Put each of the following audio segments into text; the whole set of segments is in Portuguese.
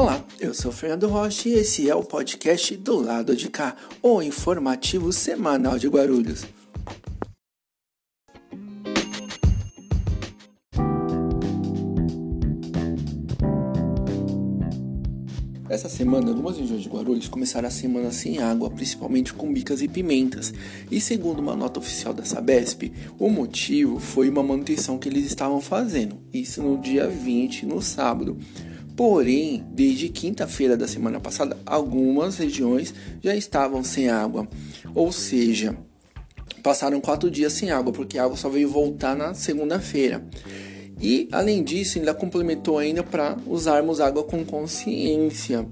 Olá, eu sou Fernando Rocha e esse é o podcast do lado de cá, o informativo semanal de Guarulhos. Essa semana, algumas regiões de Guarulhos começaram a semana sem água, principalmente com bicas e pimentas. E segundo uma nota oficial da Sabesp, o motivo foi uma manutenção que eles estavam fazendo. Isso no dia 20, no sábado. Porém, desde quinta-feira da semana passada, algumas regiões já estavam sem água. Ou seja, passaram quatro dias sem água, porque a água só veio voltar na segunda-feira. E além disso, ainda complementou ainda para usarmos água com consciência.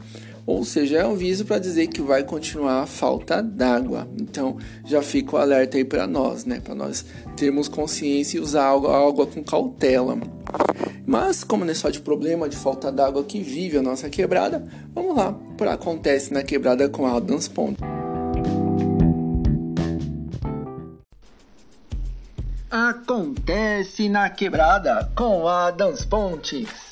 Ou seja, é um aviso para dizer que vai continuar a falta d'água. Então, já fica o alerta aí para nós, né? Para nós termos consciência e usar a água com cautela. Mas, como não é só de problema de falta d'água que vive a nossa quebrada, vamos lá para acontece na quebrada com Adams Ponte. Acontece na quebrada com Adams Pontes.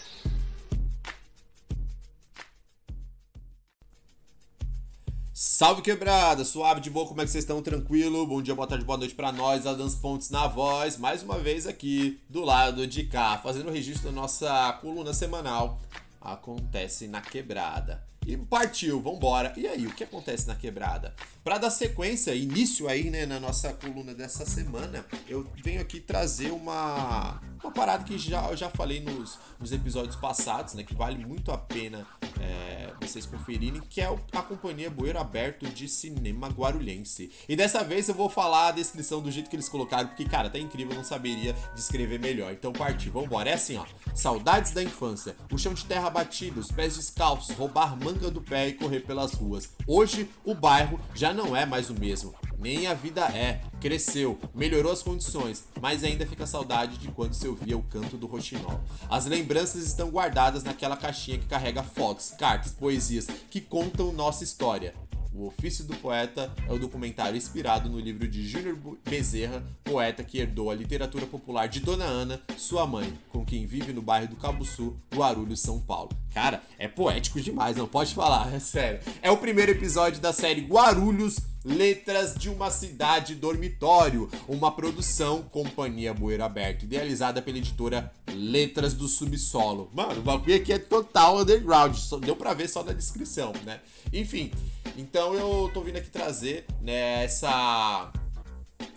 Salve quebrada, suave de boa, como é que vocês estão? Tranquilo? Bom dia, boa tarde, boa noite para nós, Adams Pontes na voz, mais uma vez aqui do lado de cá, fazendo o registro da nossa coluna semanal. Acontece na quebrada. E partiu, vambora. E aí, o que acontece na quebrada? Para dar sequência, início aí, né, na nossa coluna dessa semana, eu venho aqui trazer uma, uma parada que já, eu já falei nos, nos episódios passados, né, que vale muito a pena é, vocês conferirem, que é a Companhia Bueiro Aberto de Cinema Guarulhense. E dessa vez eu vou falar a descrição do jeito que eles colocaram, porque, cara, tá incrível, eu não saberia descrever melhor. Então partiu, vambora. É assim, ó. Saudades da infância, o chão de terra batido, os pés descalços, roubar manga do pé e correr pelas ruas. Hoje, o bairro já não é mais o mesmo. Nem a vida é. Cresceu, melhorou as condições, mas ainda fica saudade de quando se ouvia o canto do roxinol. As lembranças estão guardadas naquela caixinha que carrega fotos, cartas, poesias que contam nossa história. O Ofício do Poeta é o documentário inspirado no livro de Júnior Bezerra, poeta que herdou a literatura popular de Dona Ana, sua mãe, com quem vive no bairro do Cabo Sul, Guarulhos, São Paulo. Cara, é poético demais, não pode falar, é sério. É o primeiro episódio da série Guarulhos Letras de uma Cidade Dormitório, uma produção Companhia Bueiro Aberto, idealizada pela editora Letras do Subsolo. Mano, o bagulho aqui é total underground, deu pra ver só na descrição, né? Enfim, então eu tô vindo aqui trazer né, essa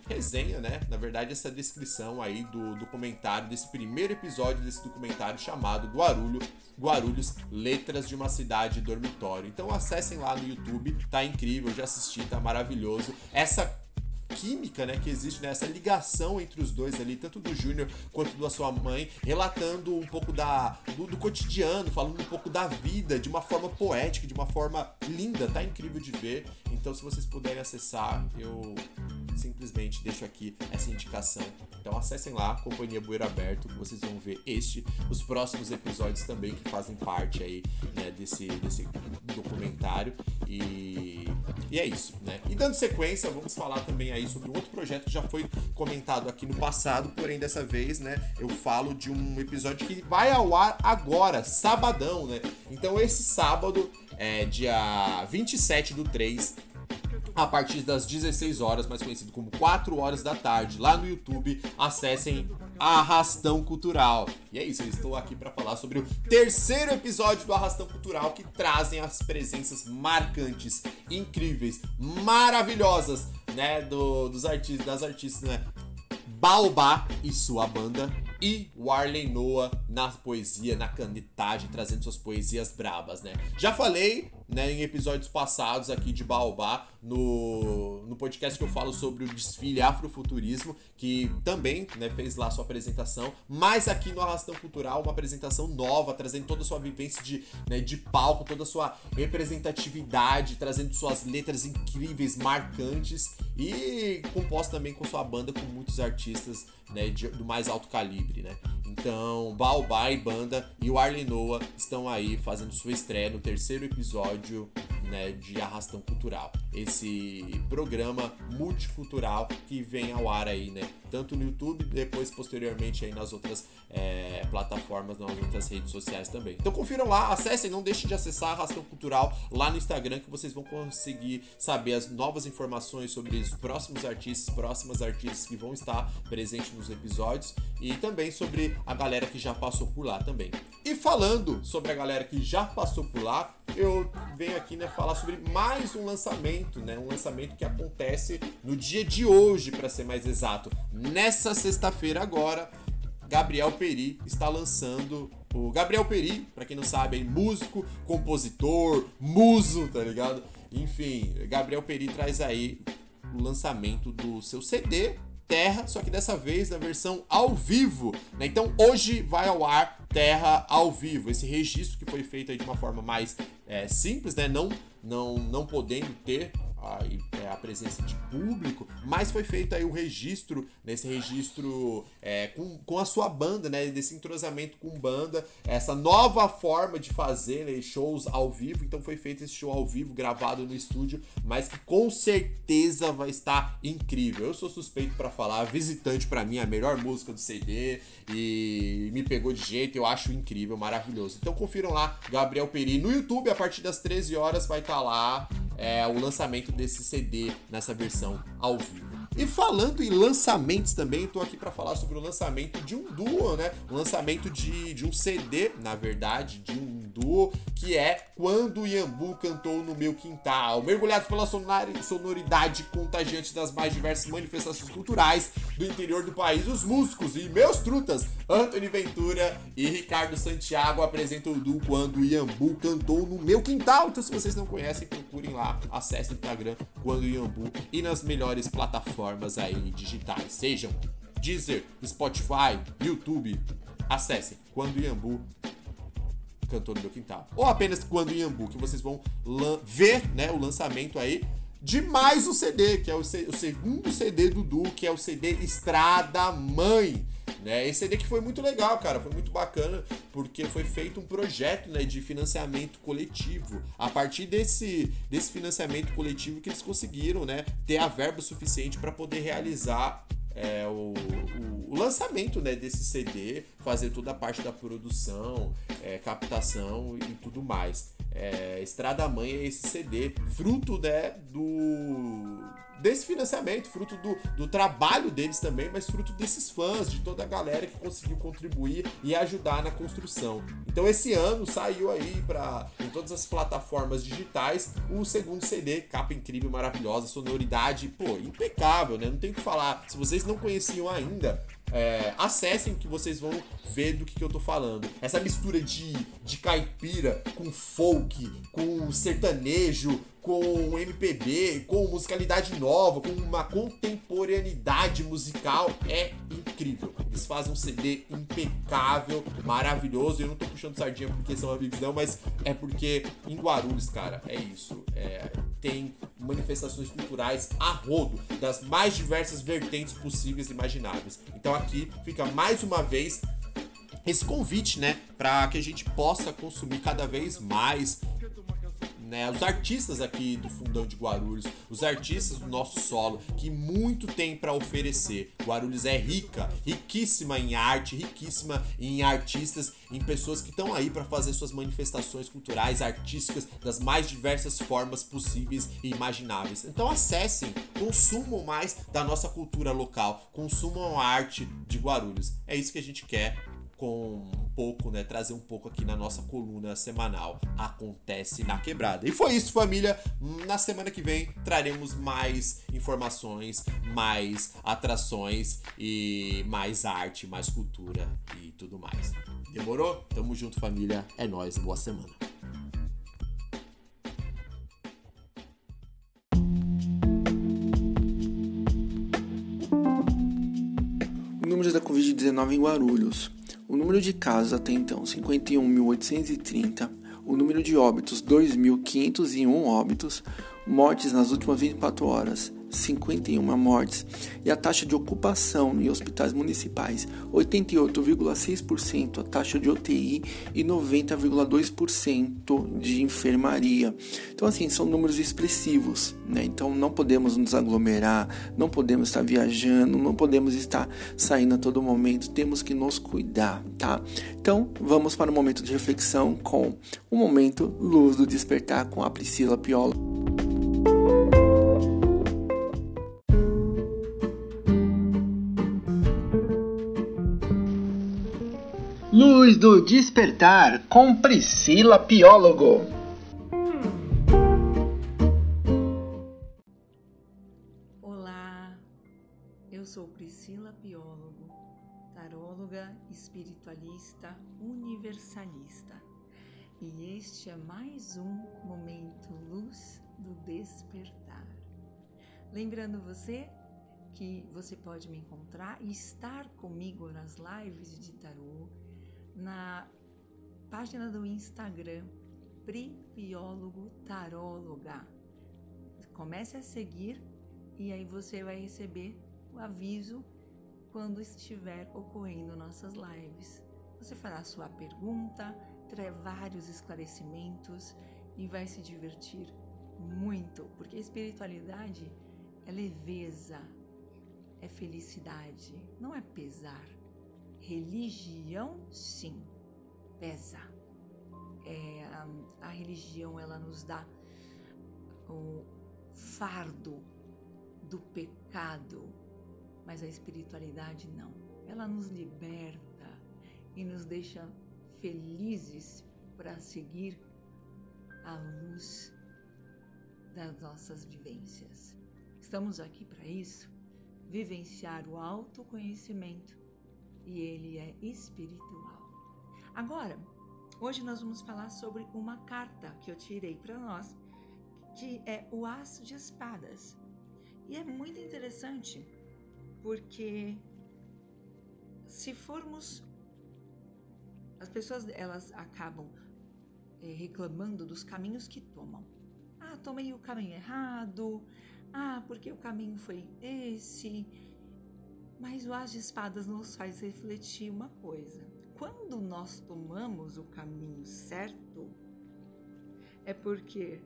resenha, né? Na verdade, essa descrição aí do documentário, desse primeiro episódio desse documentário chamado Guarulho, Guarulhos, Letras de uma Cidade Dormitório. Então acessem lá no YouTube, tá incrível, já assisti, tá maravilhoso. Essa química, né, que existe nessa né, ligação entre os dois ali, tanto do Júnior quanto da sua mãe, relatando um pouco da do, do, cotidiano, falando um pouco da vida de uma forma poética, de uma forma linda, tá incrível de ver. Então, se vocês puderem acessar, eu simplesmente deixo aqui essa indicação. Então acessem lá, Companhia Bueiro Aberto, que vocês vão ver este, os próximos episódios também que fazem parte aí né, desse, desse documentário. E, e é isso, né? E dando sequência, vamos falar também aí sobre um outro projeto que já foi comentado aqui no passado, porém dessa vez, né, eu falo de um episódio que vai ao ar agora, sabadão, né? Então esse sábado, é, dia 27 do 3, a partir das 16 horas, mais conhecido como 4 horas da tarde, lá no YouTube. Acessem Arrastão Cultural. E é isso, eu estou aqui para falar sobre o terceiro episódio do Arrastão Cultural que trazem as presenças marcantes, incríveis, maravilhosas, né, do, dos artistas, das artistas, né? Baobá e sua banda e o Arlen Noah na poesia, na canetagem, trazendo suas poesias brabas, né? Já falei, né, em episódios passados aqui de Baobá, no, no podcast que eu falo sobre o desfile Afrofuturismo, que também né, fez lá sua apresentação, mas aqui no Arrastão Cultural, uma apresentação nova, trazendo toda a sua vivência de, né, de palco, toda a sua representatividade, trazendo suas letras incríveis, marcantes e composta também com sua banda com muitos artistas né, de, do mais alto calibre, né? Então, Baobá e banda e o Arlen Noah estão aí fazendo sua estreia no terceiro episódio You. Né, de Arrastão Cultural. Esse programa multicultural que vem ao ar aí, né? Tanto no YouTube, depois posteriormente aí nas outras é, plataformas, nas outras redes sociais também. Então confiram lá, acessem, não deixem de acessar Arrastão Cultural lá no Instagram que vocês vão conseguir saber as novas informações sobre os próximos artistas, próximas artistas que vão estar presentes nos episódios e também sobre a galera que já passou por lá também. E falando sobre a galera que já passou por lá, eu venho aqui né, falar sobre mais um lançamento, né? Um lançamento que acontece no dia de hoje, para ser mais exato. Nessa sexta-feira agora, Gabriel Peri está lançando o Gabriel Peri, para quem não sabe, é músico, compositor, muso, tá ligado? Enfim, Gabriel Peri traz aí o lançamento do seu CD Terra, só que dessa vez na versão ao vivo. Né? Então hoje vai ao ar Terra ao vivo. Esse registro que foi feito de uma forma mais é, simples, né? não, não, não podendo ter a, é, a, presença de público, mas foi feito aí o registro, nesse registro é, com, com a sua banda, né? Desse entrosamento com banda, essa nova forma de fazer né, shows ao vivo. Então foi feito esse show ao vivo, gravado no estúdio, mas que com certeza vai estar incrível. Eu sou suspeito para falar, visitante para mim, a melhor música do CD e me pegou de jeito, eu acho incrível, maravilhoso. Então confiram lá, Gabriel Peri no YouTube, a partir das 13 horas vai estar tá lá é, o lançamento desse CD nessa versão ao vivo. E falando em lançamentos também, estou aqui para falar sobre o lançamento de um duo, né? O lançamento de, de um CD, na verdade, de um duo, que é Quando o Iambu Cantou no Meu Quintal. Mergulhados pela sonoridade contagiante das mais diversas manifestações culturais do interior do país, os músicos e meus trutas, Anthony Ventura e Ricardo Santiago apresentam o duo Quando o Iambu Cantou no Meu Quintal. Então, se vocês não conhecem, procurem lá, acessem o Instagram Quando o Iambu e nas melhores plataformas aí digitais, sejam Deezer, Spotify, YouTube. Acessem Quando o Iambu cantou no meu quintal. Ou apenas quando Iambu, que vocês vão ver né, o lançamento aí de mais um CD, que é o, o, segundo CD do Du, que é o CD Estrada Mãe. Né? Esse CD que foi muito legal, cara, foi muito bacana, porque foi feito um projeto né, de financiamento coletivo. A partir desse, desse financiamento coletivo que eles conseguiram né, ter a verba suficiente para poder realizar é, o, o, o, lançamento né, desse CD, fazer toda a parte da produção, é, captação e tudo mais. É, Estrada Mãe é esse CD, fruto né, do desse financiamento, fruto do, do trabalho deles também, mas fruto desses fãs, de toda a galera que conseguiu contribuir e ajudar na construção. Então esse ano saiu aí para em todas as plataformas digitais o segundo CD, capa incrível, maravilhosa, sonoridade, pô, impecável, né? Não tem o que falar. Se vocês não conheciam ainda, é, acessem que vocês vão ver do que, que eu tô falando. Essa mistura de, de caipira com folk, com sertanejo, com MPB, com musicalidade nova, com uma contemporaneidade musical é incrível. Eles fazem um CD impecável, maravilhoso. Eu não tô puxando sardinha porque são amigos, não, mas é porque em Guarulhos, cara, é isso. É, tem manifestações culturais a rodo, das mais diversas vertentes possíveis e imagináveis. Então aqui fica mais uma vez esse convite, né, para que a gente possa consumir cada vez mais né, os artistas aqui do Fundão de Guarulhos, os artistas do nosso solo, que muito tem para oferecer. Guarulhos é rica, riquíssima em arte, riquíssima em artistas, em pessoas que estão aí para fazer suas manifestações culturais, artísticas das mais diversas formas possíveis e imagináveis. Então acessem, consumam mais da nossa cultura local, consumam a arte de Guarulhos. É isso que a gente quer com um pouco, né, trazer um pouco aqui na nossa coluna semanal acontece na quebrada. E foi isso, família. Na semana que vem traremos mais informações, mais atrações e mais arte, mais cultura e tudo mais. Demorou? Tamo junto, família. É nós. Boa semana. Números da Covid-19 em Guarulhos. O número de casos até então 51.830, o número de óbitos 2.501 óbitos, mortes nas últimas 24 horas 51 mortes. E a taxa de ocupação em hospitais municipais, 88,6%, a taxa de UTI e 90,2% de enfermaria. Então, assim, são números expressivos, né? Então, não podemos nos aglomerar, não podemos estar viajando, não podemos estar saindo a todo momento, temos que nos cuidar, tá? Então, vamos para o momento de reflexão com o momento Luz do Despertar com a Priscila Piola. Do Despertar com Priscila Piólogo. Olá, eu sou Priscila Piólogo, taróloga, espiritualista, universalista. E este é mais um momento Luz do Despertar. Lembrando você que você pode me encontrar e estar comigo nas lives de tarô na página do Instagram Pripiólogo Taróloga. Comece a seguir e aí você vai receber o aviso quando estiver ocorrendo nossas lives. Você fará sua pergunta, terá vários esclarecimentos e vai se divertir muito, porque a espiritualidade é leveza, é felicidade, não é pesar. Religião, sim, pesa. É, a, a religião ela nos dá o fardo do pecado, mas a espiritualidade não. Ela nos liberta e nos deixa felizes para seguir a luz das nossas vivências. Estamos aqui para isso, vivenciar o autoconhecimento e ele é espiritual. Agora, hoje nós vamos falar sobre uma carta que eu tirei para nós, que é o As de Espadas. E é muito interessante porque se formos as pessoas elas acabam é, reclamando dos caminhos que tomam. Ah, tomei o caminho errado. Ah, porque o caminho foi esse. Mas o As de Espadas nos faz refletir uma coisa. Quando nós tomamos o caminho certo, é porque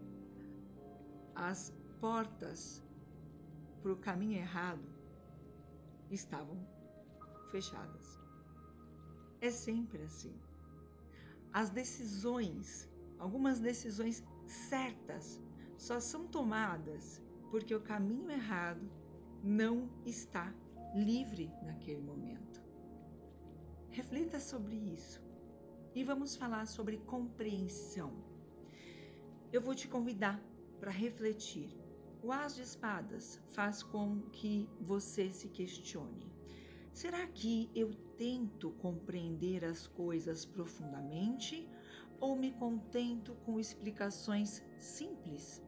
as portas para o caminho errado estavam fechadas. É sempre assim. As decisões, algumas decisões certas, só são tomadas porque o caminho errado não está livre naquele momento. Reflita sobre isso e vamos falar sobre compreensão. Eu vou te convidar para refletir. O As de Espadas faz com que você se questione. Será que eu tento compreender as coisas profundamente ou me contento com explicações simples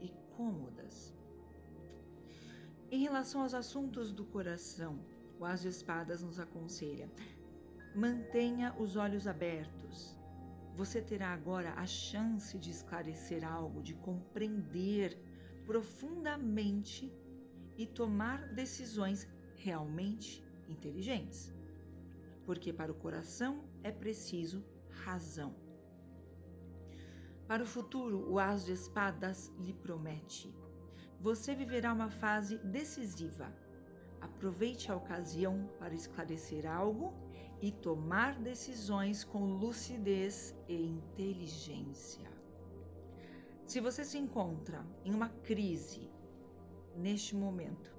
e cômodas? Em relação aos assuntos do coração, o As de Espadas nos aconselha: mantenha os olhos abertos. Você terá agora a chance de esclarecer algo, de compreender profundamente e tomar decisões realmente inteligentes. Porque para o coração é preciso razão. Para o futuro, o As de Espadas lhe promete você viverá uma fase decisiva. Aproveite a ocasião para esclarecer algo e tomar decisões com lucidez e inteligência. Se você se encontra em uma crise neste momento,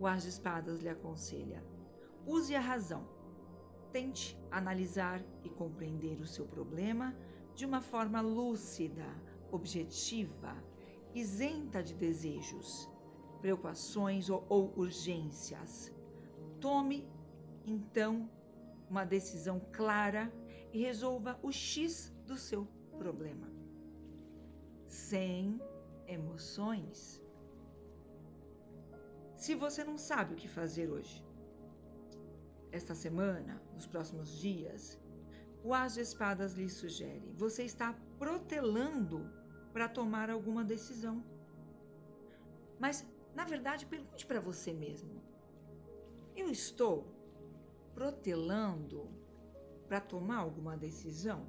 o As de Espadas lhe aconselha: use a razão. Tente analisar e compreender o seu problema de uma forma lúcida, objetiva isenta de desejos, preocupações ou, ou urgências. Tome, então, uma decisão clara e resolva o X do seu problema. Sem emoções. Se você não sabe o que fazer hoje, esta semana, nos próximos dias, o As de Espadas lhe sugere: você está protelando para tomar alguma decisão. Mas Na verdade, pergunte para você mesmo: eu estou protelando para tomar alguma decisão?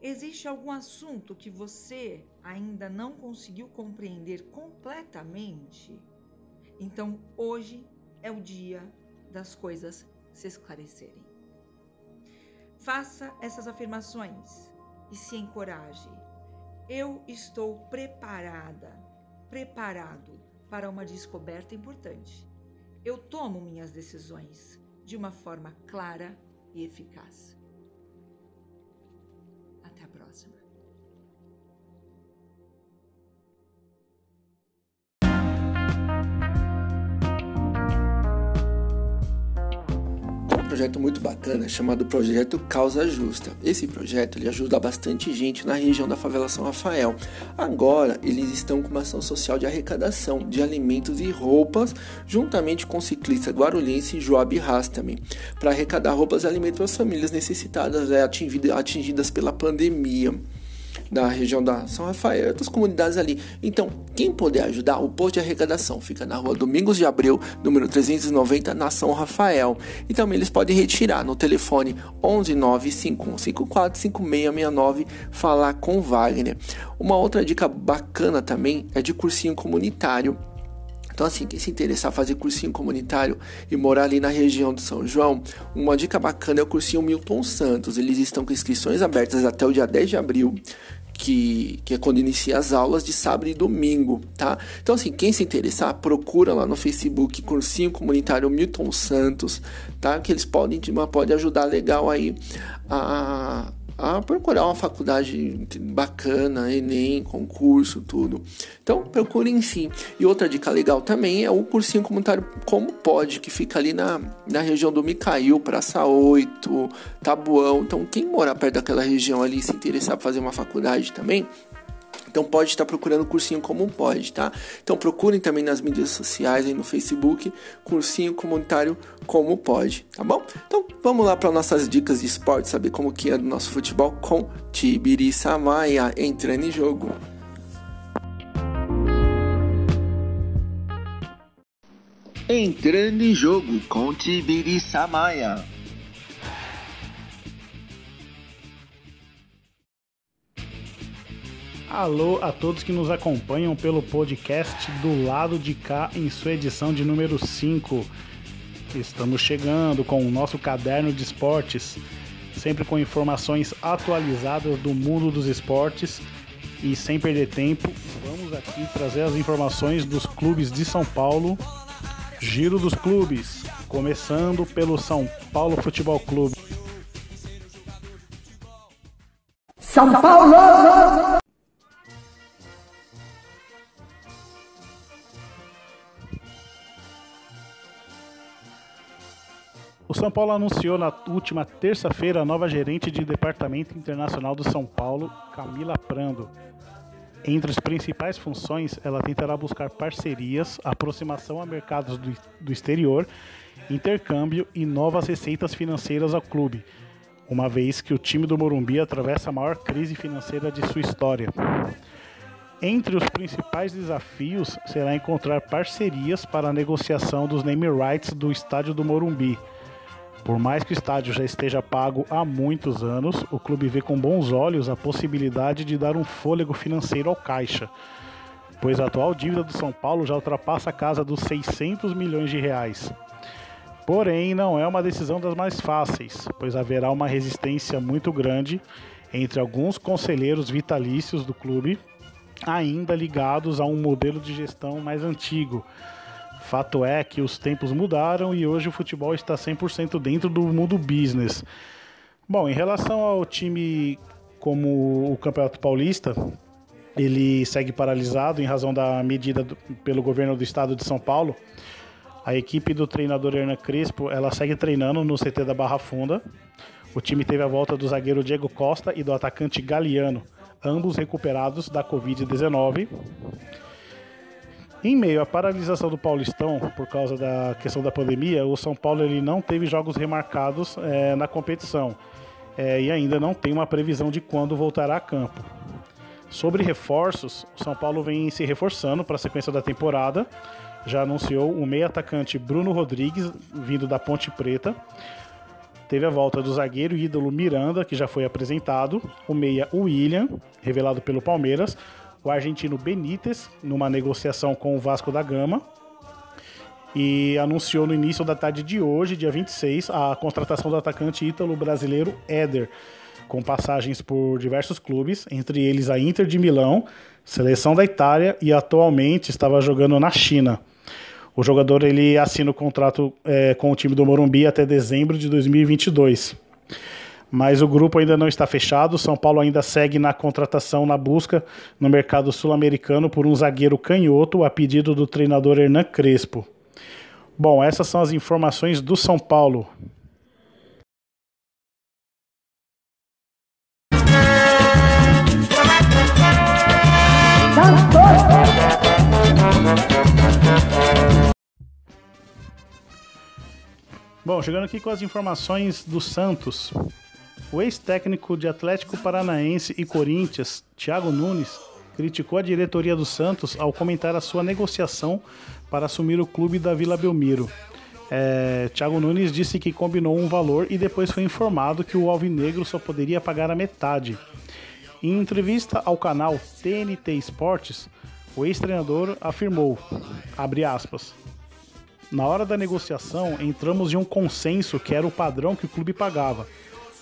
Existe algum assunto que você ainda não conseguiu compreender completamente? Então, hoje é o dia das coisas se esclarecerem. Faça essas afirmações e se encoraje. Eu estou preparada, preparado para uma descoberta importante. Eu tomo minhas decisões de uma forma clara e eficaz. Até a próxima. Projeto muito bacana chamado Projeto Causa Justa. Esse projeto ele ajuda bastante gente na região da favela São Rafael. Agora eles estão com uma ação social de arrecadação de alimentos e roupas, juntamente com o ciclista guarulhense Joab Rastami, para arrecadar roupas e alimentos as famílias necessitadas né, atingidas pela pandemia da região da São Rafael e outras comunidades ali. Então, quem puder ajudar, o posto de arrecadação fica na rua Domingos de Abreu, número 390, na São Rafael. E também eles podem retirar no telefone 11951545669 falar com Wagner. Uma outra dica bacana também é de cursinho comunitário então, assim, quem se interessar fazer cursinho comunitário e morar ali na região de São João, uma dica bacana é o cursinho Milton Santos. Eles estão com inscrições abertas até o dia 10 de abril que, que é quando inicia as aulas de sábado e domingo, tá? Então, assim, quem se interessar, procura lá no Facebook Cursinho Comunitário Milton Santos, tá? Que eles podem, pode ajudar legal aí a, a procurar uma faculdade bacana, Enem, concurso, tudo. Então procurem sim. E outra dica legal também é o cursinho comunitário Como Pode, que fica ali na, na região do Micail, Praça 8, Tabuão. Então quem morar perto daquela região ali se interessar por fazer uma faculdade também, então pode estar procurando cursinho como pode, tá? Então procurem também nas mídias sociais aí no Facebook, cursinho comunitário como pode, tá bom? Então vamos lá para nossas dicas de esporte, saber como que é o nosso futebol com Tibiri Samaia entrando em jogo. Entrando em jogo com Tibiri Samaia. Alô a todos que nos acompanham pelo podcast do lado de cá em sua edição de número 5. Estamos chegando com o nosso caderno de esportes, sempre com informações atualizadas do mundo dos esportes e sem perder tempo, vamos aqui trazer as informações dos clubes de São Paulo. Giro dos clubes, começando pelo São Paulo Futebol Clube. São Paulo! O São Paulo anunciou na última terça-feira a nova gerente de Departamento Internacional do São Paulo, Camila Prando. Entre as principais funções, ela tentará buscar parcerias, aproximação a mercados do, do exterior, intercâmbio e novas receitas financeiras ao clube, uma vez que o time do Morumbi atravessa a maior crise financeira de sua história. Entre os principais desafios será encontrar parcerias para a negociação dos name rights do estádio do Morumbi por mais que o estádio já esteja pago há muitos anos, o clube vê com bons olhos a possibilidade de dar um fôlego financeiro ao caixa, pois a atual dívida do São Paulo já ultrapassa a casa dos 600 milhões de reais. Porém, não é uma decisão das mais fáceis, pois haverá uma resistência muito grande entre alguns conselheiros vitalícios do clube, ainda ligados a um modelo de gestão mais antigo, Fato é que os tempos mudaram e hoje o futebol está 100% dentro do mundo business. Bom, em relação ao time como o Campeonato Paulista, ele segue paralisado em razão da medida do, pelo governo do estado de São Paulo. A equipe do treinador Hernan Crespo, ela segue treinando no CT da Barra Funda. O time teve a volta do zagueiro Diego Costa e do atacante Galeano, ambos recuperados da Covid-19. Em meio à paralisação do Paulistão por causa da questão da pandemia, o São Paulo ele não teve jogos remarcados é, na competição é, e ainda não tem uma previsão de quando voltará a campo. Sobre reforços, o São Paulo vem se reforçando para a sequência da temporada já anunciou o meio atacante Bruno Rodrigues, vindo da Ponte Preta. Teve a volta do zagueiro ídolo Miranda, que já foi apresentado, o meia William, revelado pelo Palmeiras, o argentino Benítez, numa negociação com o Vasco da Gama, e anunciou no início da tarde de hoje, dia 26, a contratação do atacante ítalo brasileiro Éder, com passagens por diversos clubes, entre eles a Inter de Milão, seleção da Itália e atualmente estava jogando na China. O jogador ele assina o contrato é, com o time do Morumbi até dezembro de 2022. Mas o grupo ainda não está fechado. São Paulo ainda segue na contratação na busca no mercado sul-americano por um zagueiro canhoto a pedido do treinador Hernan Crespo. Bom, essas são as informações do São Paulo. Bom, chegando aqui com as informações do Santos. O ex-técnico de Atlético Paranaense e Corinthians, Thiago Nunes, criticou a diretoria do Santos ao comentar a sua negociação para assumir o clube da Vila Belmiro. É, Thiago Nunes disse que combinou um valor e depois foi informado que o Alvinegro só poderia pagar a metade. Em entrevista ao canal TNT Esportes, o ex-treinador afirmou, aspas, na hora da negociação, entramos em um consenso que era o padrão que o clube pagava,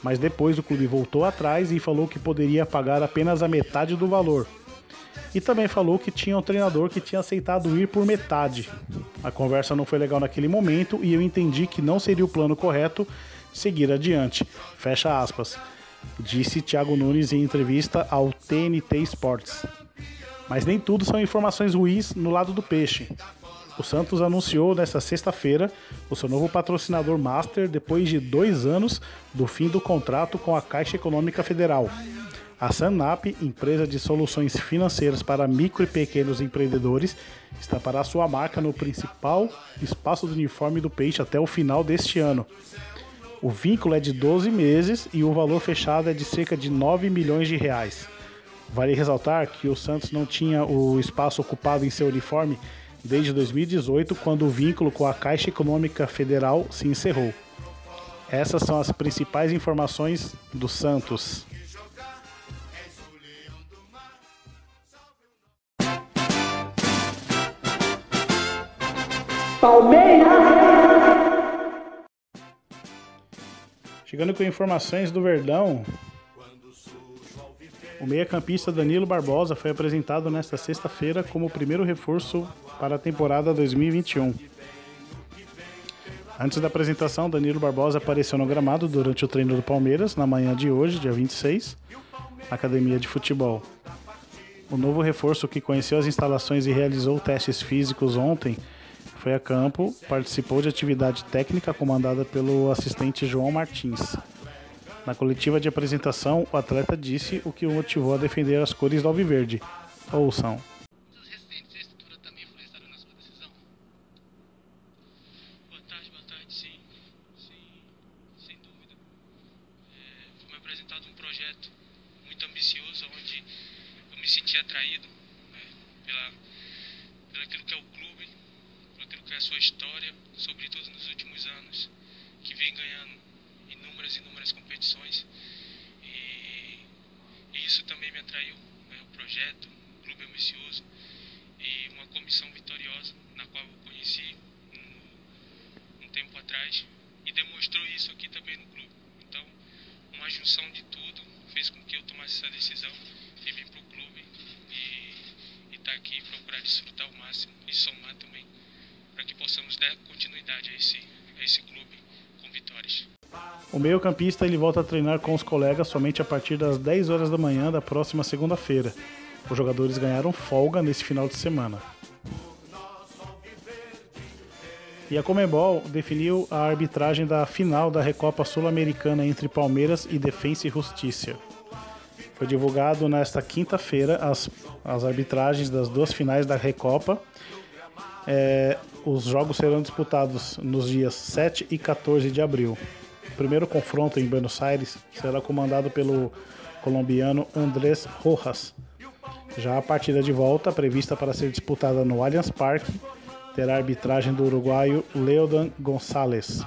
mas depois o clube voltou atrás e falou que poderia pagar apenas a metade do valor. E também falou que tinha um treinador que tinha aceitado ir por metade. A conversa não foi legal naquele momento e eu entendi que não seria o plano correto seguir adiante. Fecha aspas. Disse Thiago Nunes em entrevista ao TNT Sports. Mas nem tudo são informações ruins no lado do peixe. O Santos anunciou nesta sexta-feira o seu novo patrocinador master depois de dois anos do fim do contrato com a Caixa Econômica Federal. A Sanap, empresa de soluções financeiras para micro e pequenos empreendedores, estampará sua marca no principal espaço do uniforme do peixe até o final deste ano. O vínculo é de 12 meses e o valor fechado é de cerca de 9 milhões de reais. Vale ressaltar que o Santos não tinha o espaço ocupado em seu uniforme desde 2018, quando o vínculo com a Caixa Econômica Federal se encerrou. Essas são as principais informações do Santos. Palmeiras! Chegando com informações do Verdão, o meia-campista Danilo Barbosa foi apresentado nesta sexta-feira como o primeiro reforço para a temporada 2021. Antes da apresentação, Danilo Barbosa apareceu no gramado durante o treino do Palmeiras na manhã de hoje, dia 26, na academia de futebol. O novo reforço que conheceu as instalações e realizou testes físicos ontem foi a campo, participou de atividade técnica comandada pelo assistente João Martins. Na coletiva de apresentação, o atleta disse o que o motivou a defender as cores do Alviverde. Ouçam. atraído né, pela, pelo aquilo que é o clube, por aquilo que é a sua história, sobretudo nos últimos anos, que vem ganhando inúmeras e inúmeras competições. E, e, isso também me atraiu, né, o projeto, o clube ambicioso e uma comissão vitoriosa, na qual eu conheci um, um tempo atrás e demonstrou isso aqui também no clube. Então, uma junção de tudo fez com que eu tomasse essa decisão e vim para o clube e estar tá aqui procurar desfrutar o máximo e somar também para que possamos dar continuidade a esse, a esse clube com vitórias. O meio-campista ele volta a treinar com os colegas somente a partir das 10 horas da manhã da próxima segunda-feira. Os jogadores ganharam folga nesse final de semana. E a Comebol definiu a arbitragem da final da Recopa Sul-Americana entre Palmeiras e Defensa e Justiça. Foi divulgado nesta quinta-feira as, as arbitragens das duas finais da Recopa. É, os jogos serão disputados nos dias 7 e 14 de abril. O primeiro confronto em Buenos Aires será comandado pelo colombiano Andrés Rojas. Já a partida de volta, prevista para ser disputada no Allianz Parque, terá a arbitragem do uruguaio Leodan Gonçalves.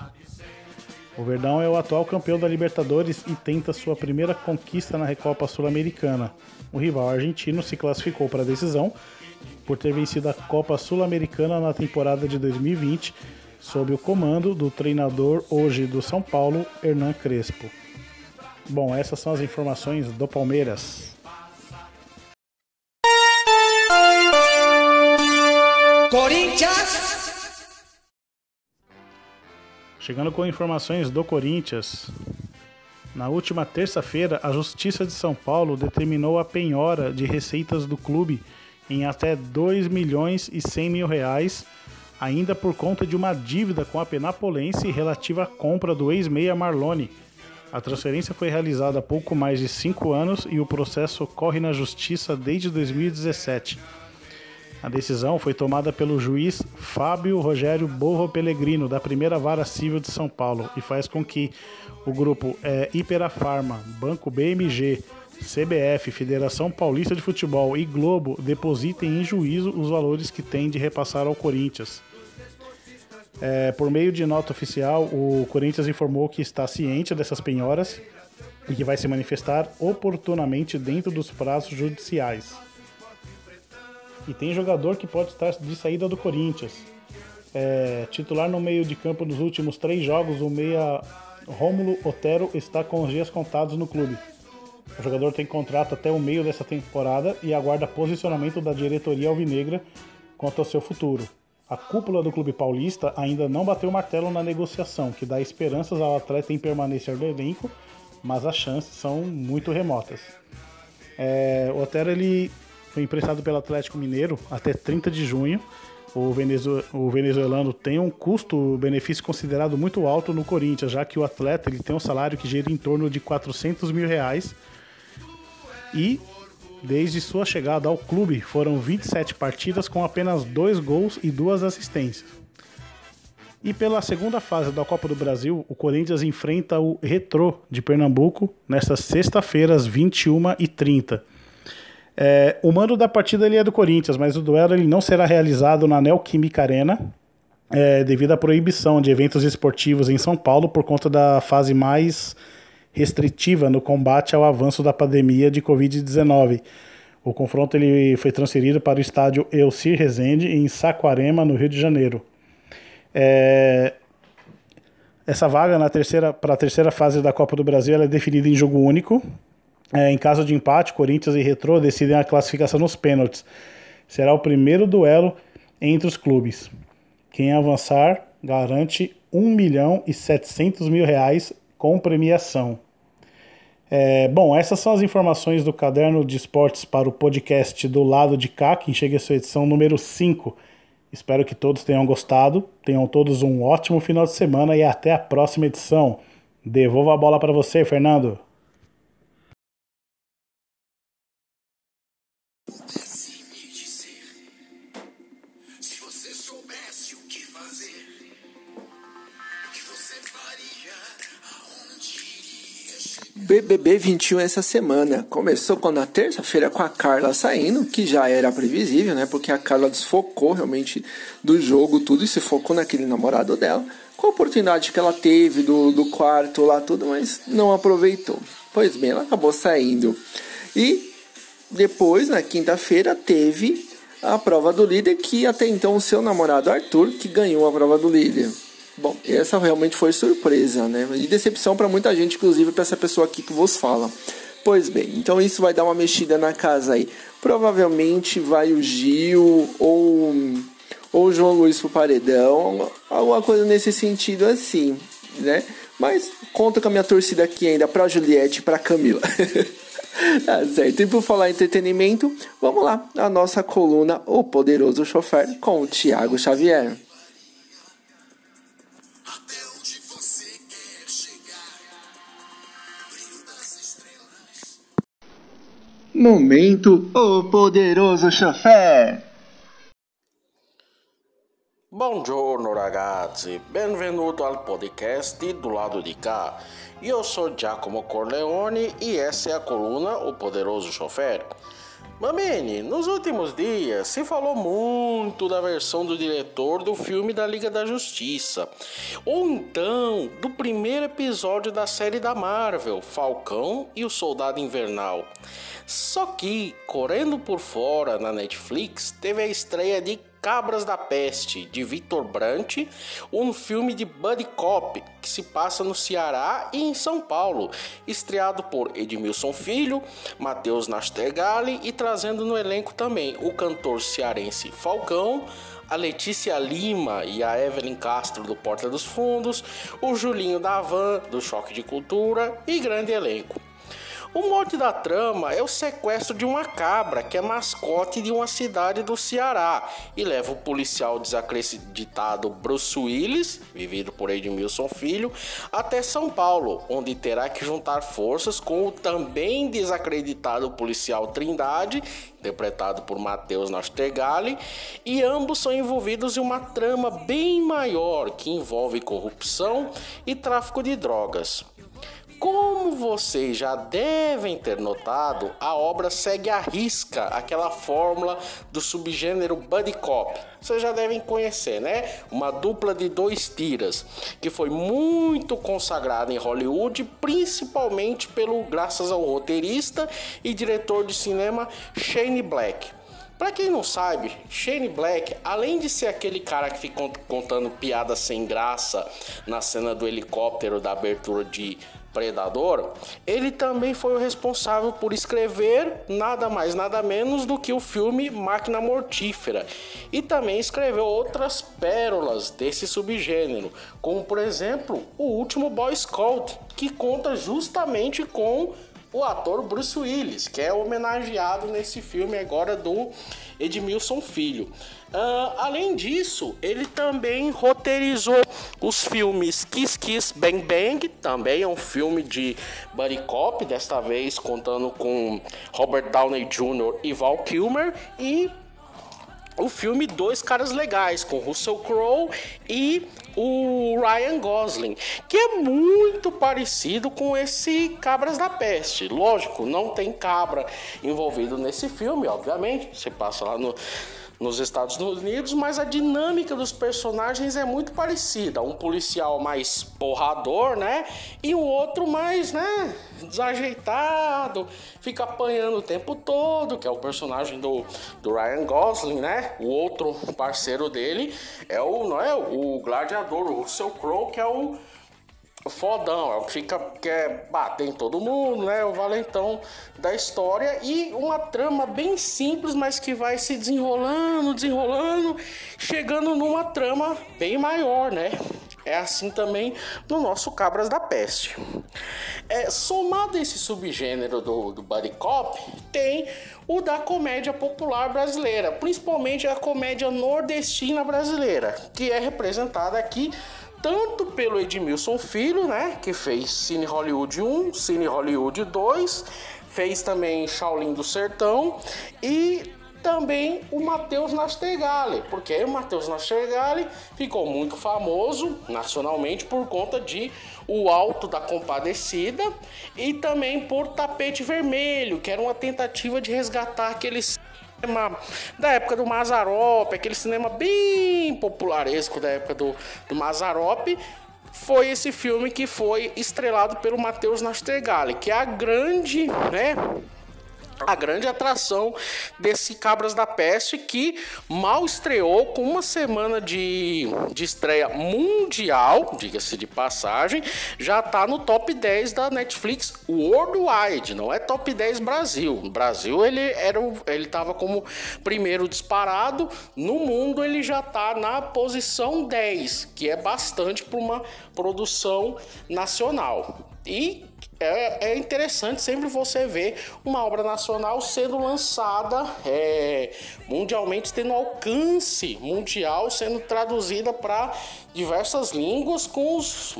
O Verdão é o atual campeão da Libertadores e tenta sua primeira conquista na Recopa Sul-Americana. O rival argentino se classificou para a decisão por ter vencido a Copa Sul-Americana na temporada de 2020, sob o comando do treinador hoje do São Paulo, Hernan Crespo. Bom, essas são as informações do Palmeiras. Corinthians! Chegando com informações do Corinthians. Na última terça-feira, a Justiça de São Paulo determinou a penhora de receitas do clube em até 2 milhões e 100 mil reais, ainda por conta de uma dívida com a Penapolense relativa à compra do ex-meia Marlone. A transferência foi realizada há pouco mais de cinco anos e o processo ocorre na Justiça desde 2017. A decisão foi tomada pelo juiz Fábio Rogério Borro Pellegrino, da primeira vara civil de São Paulo, e faz com que o grupo é, Banco BMG, CBF, Federação Paulista de Futebol e Globo depositem em juízo os valores que têm de repassar ao Corinthians. É, por meio de nota oficial, o Corinthians informou que está ciente dessas penhoras e que vai se manifestar oportunamente dentro dos prazos judiciais. E tem jogador que pode estar de saída do Corinthians. É, titular no meio de campo nos últimos três jogos, o meia Rômulo Otero está com os dias contados no clube. O jogador tem contrato até o meio dessa temporada e aguarda posicionamento da diretoria alvinegra quanto ao seu futuro. A cúpula do clube paulista ainda não bateu o martelo na negociação, que dá esperanças ao atleta em permanecer no elenco, mas as chances são muito remotas. É, o Otero ele foi emprestado pelo Atlético Mineiro até 30 de junho. O, venezuelano tem um custo-benefício considerado muito alto no Corinthians, já que o atleta ele tem um salário que gira em torno de 400 mil reais. E desde sua chegada ao clube foram 27 partidas com apenas dois gols e duas assistências. E pela segunda fase da Copa do Brasil, o Corinthians enfrenta o Retrô de Pernambuco nesta sexta-feira às 21h30. É, o mando da partida ele é do Corinthians, mas o duelo ele não será realizado na Neoquímica Arena, é, devido à proibição de eventos esportivos em São Paulo por conta da fase mais restritiva no combate ao avanço da pandemia de Covid-19. O confronto ele foi transferido para o estádio Elcir Rezende, em Saquarema, no Rio de Janeiro. É, essa vaga na terceira para a terceira fase da Copa do Brasil é definida em jogo único, é, em caso de empate, Corinthians e Retrô decidem a classificação nos pênaltis. Será o primeiro duelo entre os clubes. Quem avançar garante 1 milhão e 700 mil reais com premiação. É, bom, essas são as informações do Caderno de Esportes para o podcast do lado de cá, que chega a sua edição número 5. Espero que todos tenham gostado, tenham todos um ótimo final de semana e até a próxima edição. Devolvo a bola para você, Fernando. BBB 21 essa semana. Começou quando na terça-feira com a Carla saindo, que já era previsível, né? Porque a Carla desfocou realmente do jogo, tudo, e se focou naquele namorado dela. Com a oportunidade que ela teve do, do quarto lá, tudo, mas não aproveitou. Pois bem, ela acabou saindo. E depois, na quinta-feira, teve a prova do líder, que até então o seu namorado Arthur, que ganhou a prova do líder. Bom, essa realmente foi surpresa, né? E decepção para muita gente, inclusive para essa pessoa aqui que vos fala. Pois bem, então isso vai dar uma mexida na casa aí. Provavelmente vai o Gil ou, ou o João Luiz pro paredão, alguma coisa nesse sentido assim, né? Mas conta com a minha torcida aqui ainda pra Juliette e pra Camila. tá certo. E por falar em entretenimento, vamos lá, a nossa coluna O Poderoso Chofer com o Thiago Xavier. Momento O Poderoso Chofé. Buongiorno ragazzi, benvenuto al podcast do lado de cá. Eu sou Giacomo Corleone e essa é a coluna O Poderoso Chofer. Mamene, nos últimos dias se falou muito da versão do diretor do filme da Liga da Justiça, ou então do primeiro episódio da série da Marvel, Falcão e o Soldado Invernal. Só que, correndo por fora na Netflix, teve a estreia de Cabras da Peste, de Victor Brandt, um filme de buddy cop que se passa no Ceará e em São Paulo, estreado por Edmilson Filho, Matheus Nastergali e trazendo no elenco também o cantor cearense Falcão, a Letícia Lima e a Evelyn Castro do Porta dos Fundos, o Julinho da Van do Choque de Cultura e grande elenco. O mote da trama é o sequestro de uma cabra que é mascote de uma cidade do Ceará e leva o policial desacreditado Bruce Willis, vivido por Edmilson Filho, até São Paulo, onde terá que juntar forças com o também desacreditado policial Trindade, interpretado por Matheus Nastergali, e ambos são envolvidos em uma trama bem maior que envolve corrupção e tráfico de drogas. Como vocês já devem ter notado, a obra segue à risca aquela fórmula do subgênero buddy cop. Vocês já devem conhecer, né? Uma dupla de dois tiras que foi muito consagrada em Hollywood, principalmente pelo graças ao roteirista e diretor de cinema Shane Black. Para quem não sabe, Shane Black, além de ser aquele cara que fica contando piadas sem graça na cena do helicóptero da abertura de Predador, ele também foi o responsável por escrever nada mais nada menos do que o filme Máquina Mortífera. E também escreveu outras pérolas desse subgênero, como por exemplo o último Boy Scout, que conta justamente com o ator Bruce Willis, que é homenageado nesse filme agora do Edmilson Filho. Uh, além disso, ele também roteirizou os filmes Kiss Kiss Bang Bang, também é um filme de buddy cop, desta vez contando com Robert Downey Jr. e Val Kilmer, e o filme Dois Caras Legais, com Russell Crowe e o Ryan Gosling, que é muito parecido com esse Cabras da Peste. Lógico, não tem cabra envolvido nesse filme, obviamente. Você passa lá no nos Estados Unidos, mas a dinâmica dos personagens é muito parecida. Um policial mais porrador, né? E o outro mais, né? Desajeitado, fica apanhando o tempo todo, que é o personagem do, do Ryan Gosling, né? O outro parceiro dele é o, não é? O gladiador, o Russell Crowe, que é o fodão, é o que fica quer bater em todo mundo, né? O valentão da história e uma trama bem simples, mas que vai se desenrolando, desenrolando, chegando numa trama bem maior, né? É assim também no nosso Cabras da Peste. É, somado esse subgênero do, do Buddy Cop, tem o da comédia popular brasileira, principalmente a comédia nordestina brasileira, que é representada aqui tanto pelo Edmilson Filho, né, que fez Cine Hollywood 1, Cine Hollywood 2, fez também Shaolin do Sertão e também o Matheus Nastergali, porque o Matheus Nastergali ficou muito famoso nacionalmente por conta de O Alto da Compadecida e também por Tapete Vermelho, que era uma tentativa de resgatar aqueles cinema da época do Mazarop, aquele cinema bem popularesco da época do, do Mazarop, foi esse filme que foi estrelado pelo Matheus Nastergalli, que é a grande, né, a grande atração desse Cabras da Peste que mal estreou com uma semana de, de estreia mundial, diga-se de passagem, já está no top 10 da Netflix Worldwide, não é top 10 Brasil. No Brasil ele era ele estava como primeiro disparado, no mundo ele já está na posição 10, que é bastante para uma produção nacional. E é, é, interessante sempre você ver uma obra nacional sendo lançada é, mundialmente, tendo alcance mundial, sendo traduzida para diversas línguas com os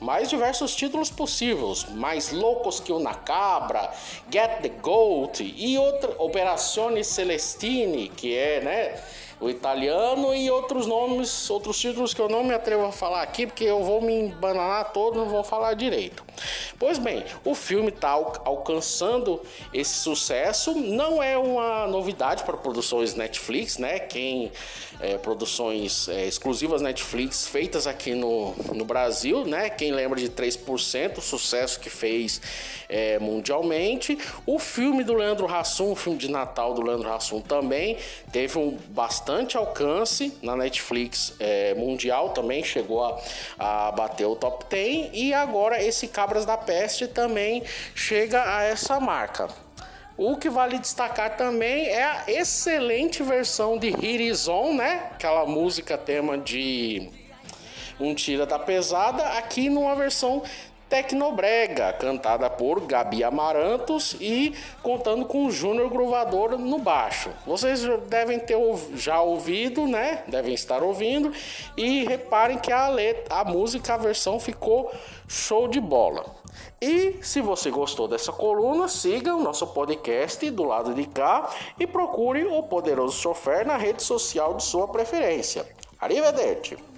mais diversos títulos possíveis, mais loucos que o Nacabra, Get the Goat e outra Operazione Celestine, que é, né? O italiano e outros nomes, outros títulos que eu não me atrevo a falar aqui, porque eu vou me embananar todo, não vou falar direito. Pois bem, o filme está alcançando esse sucesso, não é uma novidade para produções Netflix, né? Quem é, produções é, exclusivas Netflix feitas aqui no, no Brasil, né? Quem lembra de 3%, o sucesso que fez é, mundialmente. O filme do Leandro Hassum, o filme de Natal do Leandro Hassum também teve um bastante alcance na Netflix é, mundial, também chegou a, a bater o top 10 e agora esse Cabras da Peste também chega a essa marca. O que vale destacar também é a excelente versão de Hirizon, né? Aquela música tema de Um Tira da Pesada, aqui numa versão Tecnobrega, cantada por Gabi Amarantos e contando com o Júnior Gruvador no baixo. Vocês devem ter já ouvido, né? Devem estar ouvindo e reparem que a letra, a música, a versão ficou show de bola. E se você gostou dessa coluna, siga o nosso podcast do lado de cá e procure o Poderoso Chofer na rede social de sua preferência. Arrivederci!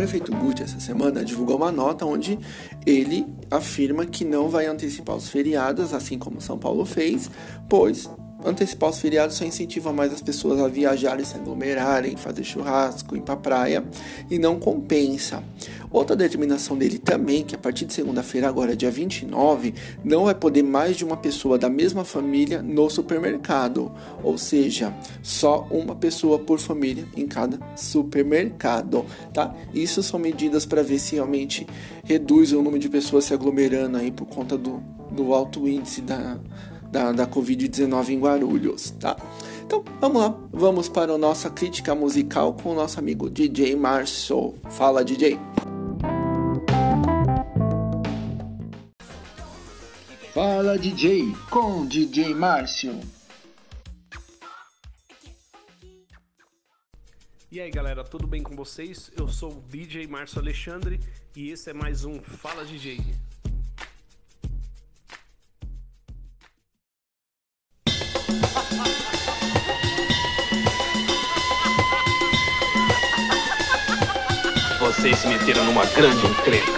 Prefeito Guti, essa semana, divulgou uma nota onde ele afirma que não vai antecipar os feriados, assim como São Paulo fez, pois Antecipar os feriados só incentiva mais as pessoas a viajarem, se aglomerarem, fazer churrasco, ir pra praia e não compensa. Outra determinação dele também, que a partir de segunda-feira, agora dia 29, não vai poder mais de uma pessoa da mesma família no supermercado. Ou seja, só uma pessoa por família em cada supermercado, tá? Isso são medidas para ver se realmente reduz o número de pessoas se aglomerando aí por conta do, do alto índice da da, da Covid-19 em Guarulhos, tá? Então vamos lá, vamos para a nossa crítica musical com o nosso amigo DJ Março. Fala, DJ. Fala, DJ, com DJ Márcio. E aí galera, tudo bem com vocês? Eu sou o DJ Márcio Alexandre e esse é mais um Fala DJ. Vocês se meteram numa grande encrenca.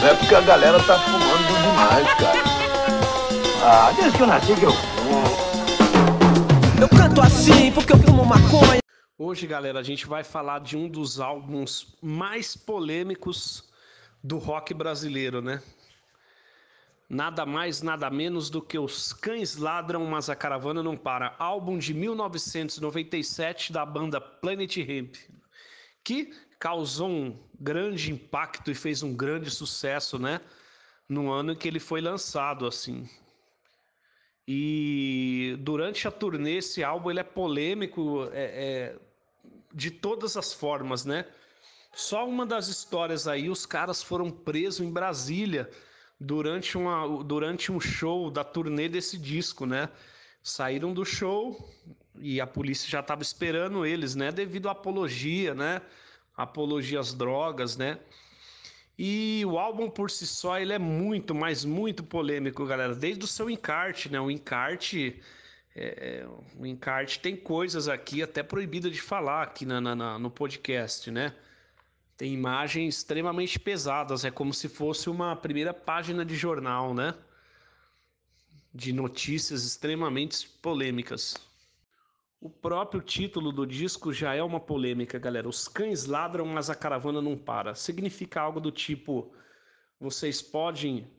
Não é porque a galera tá fumando demais, cara. Ah, desde que eu nasci que eu fumo. Eu canto assim porque eu fumo maconha. Hoje, galera, a gente vai falar de um dos álbuns mais polêmicos do rock brasileiro, né? Nada mais, nada menos do que Os Cães Ladram, mas a Caravana Não Para. Álbum de 1997 da banda Planet Hemp que causou um grande impacto e fez um grande sucesso, né? No ano que ele foi lançado, assim. E durante a turnê, esse álbum ele é polêmico é, é, de todas as formas, né? Só uma das histórias aí, os caras foram presos em Brasília durante, uma, durante um show da turnê desse disco, né? Saíram do show, e a polícia já estava esperando eles, né? Devido à apologia, né? Apologia às drogas, né? E o álbum por si só ele é muito, mas muito polêmico, galera. Desde o seu encarte, né? O encarte, é, é o encarte tem coisas aqui até proibida de falar aqui na, na, no podcast, né? Tem imagens extremamente pesadas, é como se fosse uma primeira página de jornal, né? De notícias extremamente polêmicas. O próprio título do disco já é uma polêmica, galera. Os cães ladram, mas a caravana não para. Significa algo do tipo: vocês podem,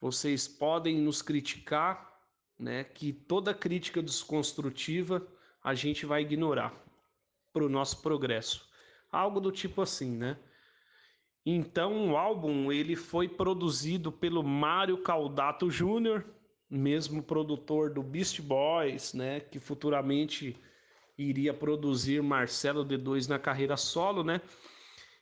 vocês podem nos criticar, né? Que toda crítica desconstrutiva a gente vai ignorar para o nosso progresso. Algo do tipo assim, né? Então, o álbum ele foi produzido pelo Mário Caldato Jr., mesmo produtor do Beast Boys, né, que futuramente iria produzir Marcelo D2 na carreira solo, né?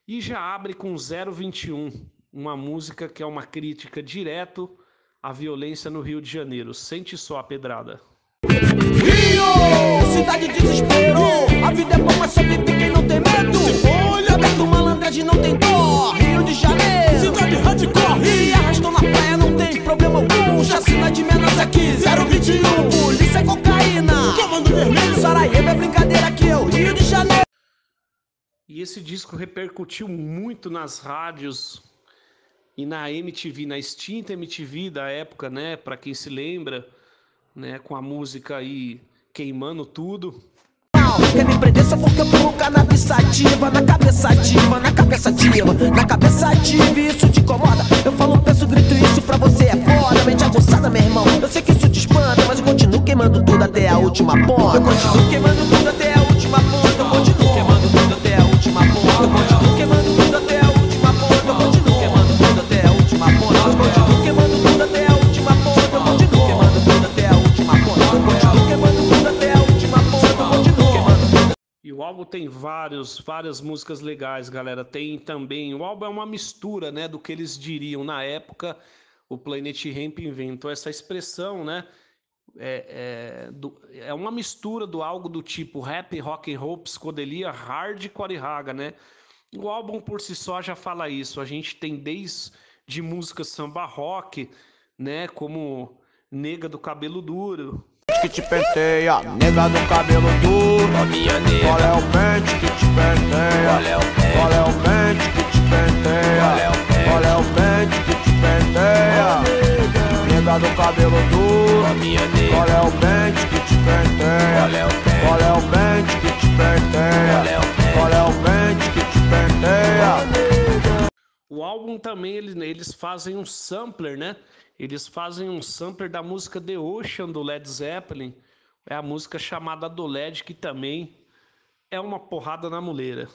E já abre com 021, uma música que é uma crítica direto à violência no Rio de Janeiro. Sente só a pedrada. Rio! Cidade desespero, a vida é boa, mas só vive quem não tem medo. Olha, aberto malandragem não tem dó. Rio de Janeiro, cidade hardcore. E arrastou na praia, não tem problema algum. Chacina de menos aqui, 021. Polícia é cocaína, Comando vermelho, Sarajevo é brincadeira aqui é o Rio de Janeiro. E esse disco repercutiu muito nas rádios e na MTV, na extinta MTV da época, né? Para quem se lembra, né? Com a música aí queimando tudo. Quer me prender só porque eu tô cannabis sativa Na cabeça ativa, na cabeça ativa Na cabeça ativa, isso te incomoda. Eu falo, penso, grito, isso pra você é foda Mente aguçada, meu irmão. Eu sei que isso te espanta Mas eu continuo queimando tudo até a última ponta Eu continuo queimando tudo até a vários, várias músicas legais, galera. Tem também. O álbum é uma mistura, né, do que eles diriam na época. O Planet Hemp inventou essa expressão, né? É, é, do- é uma mistura do algo do tipo rap, rock and roll, psicodelia, hardcore e raga, né? O álbum por si só já fala isso. A gente tem desde músicas samba rock, né? Como Nega do Cabelo Duro, que te penteia, nega do cabelo duro. Qual é o pente que te penteia? Qual é o pente? É que te penteia? Qual é o pente? É que te penteia? Nega do cabelo duro. Qual é o pente que te penteia? Qual é o pente? É que te penteia? Qual é o pente? Qual é o pente que te penteia? O álbum também eles, eles fazem um sampler, né? Eles fazem um sampler da música The Ocean do Led Zeppelin. É a música chamada do LED, que também é uma porrada na muleira.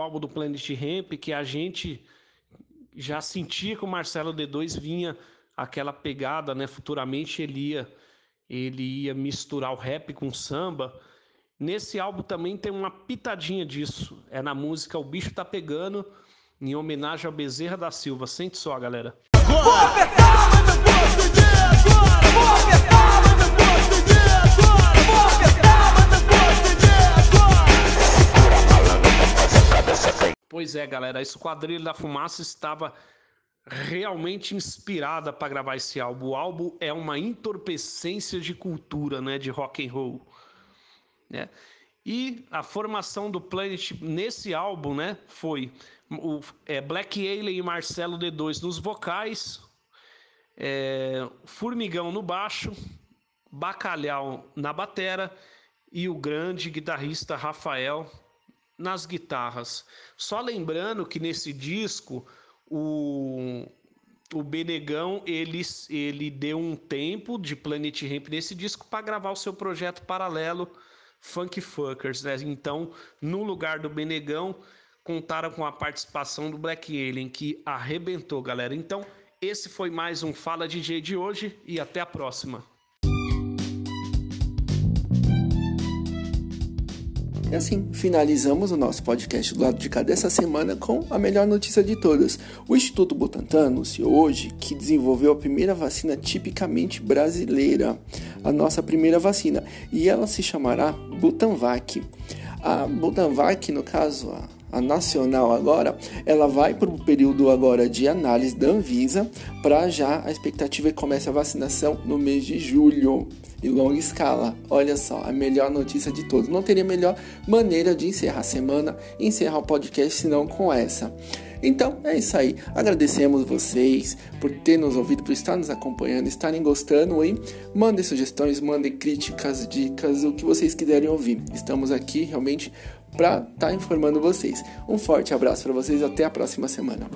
Álbum do Planet Hemp, que a gente já sentia que o Marcelo D2 vinha aquela pegada, né? Futuramente ele ia, ele ia misturar o rap com o samba. Nesse álbum também tem uma pitadinha disso. É na música O Bicho Tá Pegando, em homenagem ao Bezerra da Silva. Sente só, galera. Pois é, galera, a Esquadrilha da Fumaça estava realmente inspirada para gravar esse álbum. O álbum é uma entorpecência de cultura, né, de rock and roll, né? E a formação do Planet nesse álbum, né, foi o é, Black Alien e Marcelo D2 nos vocais, é, Formigão no baixo, Bacalhau na batera e o grande guitarrista Rafael nas guitarras. Só lembrando que nesse disco o, o Benegão ele, ele deu um tempo de Planet Ramp nesse disco para gravar o seu projeto paralelo Funk Fuckers, né? Então, no lugar do Benegão, contaram com a participação do Black Alien, que arrebentou, galera. Então, esse foi mais um Fala DJ de hoje e até a próxima. E assim, finalizamos o nosso podcast do lado de cá dessa semana com a melhor notícia de todas. O Instituto Butantan anunciou hoje que desenvolveu a primeira vacina tipicamente brasileira, a nossa primeira vacina, e ela se chamará Butanvac. A Butanvac, no caso, a, a nacional agora, ela vai para o período agora de análise da Anvisa, para já a expectativa é que comece a vacinação no mês de julho em longa escala. Olha só, a melhor notícia de todos. Não teria melhor maneira de encerrar a semana, encerrar o podcast senão com essa. Então é isso aí. Agradecemos vocês por ter nos ouvido, por estar nos acompanhando, estarem gostando, hein? Mandem sugestões, mandem críticas, dicas, o que vocês quiserem ouvir. Estamos aqui realmente para estar informando vocês. Um forte abraço para vocês, até a próxima semana.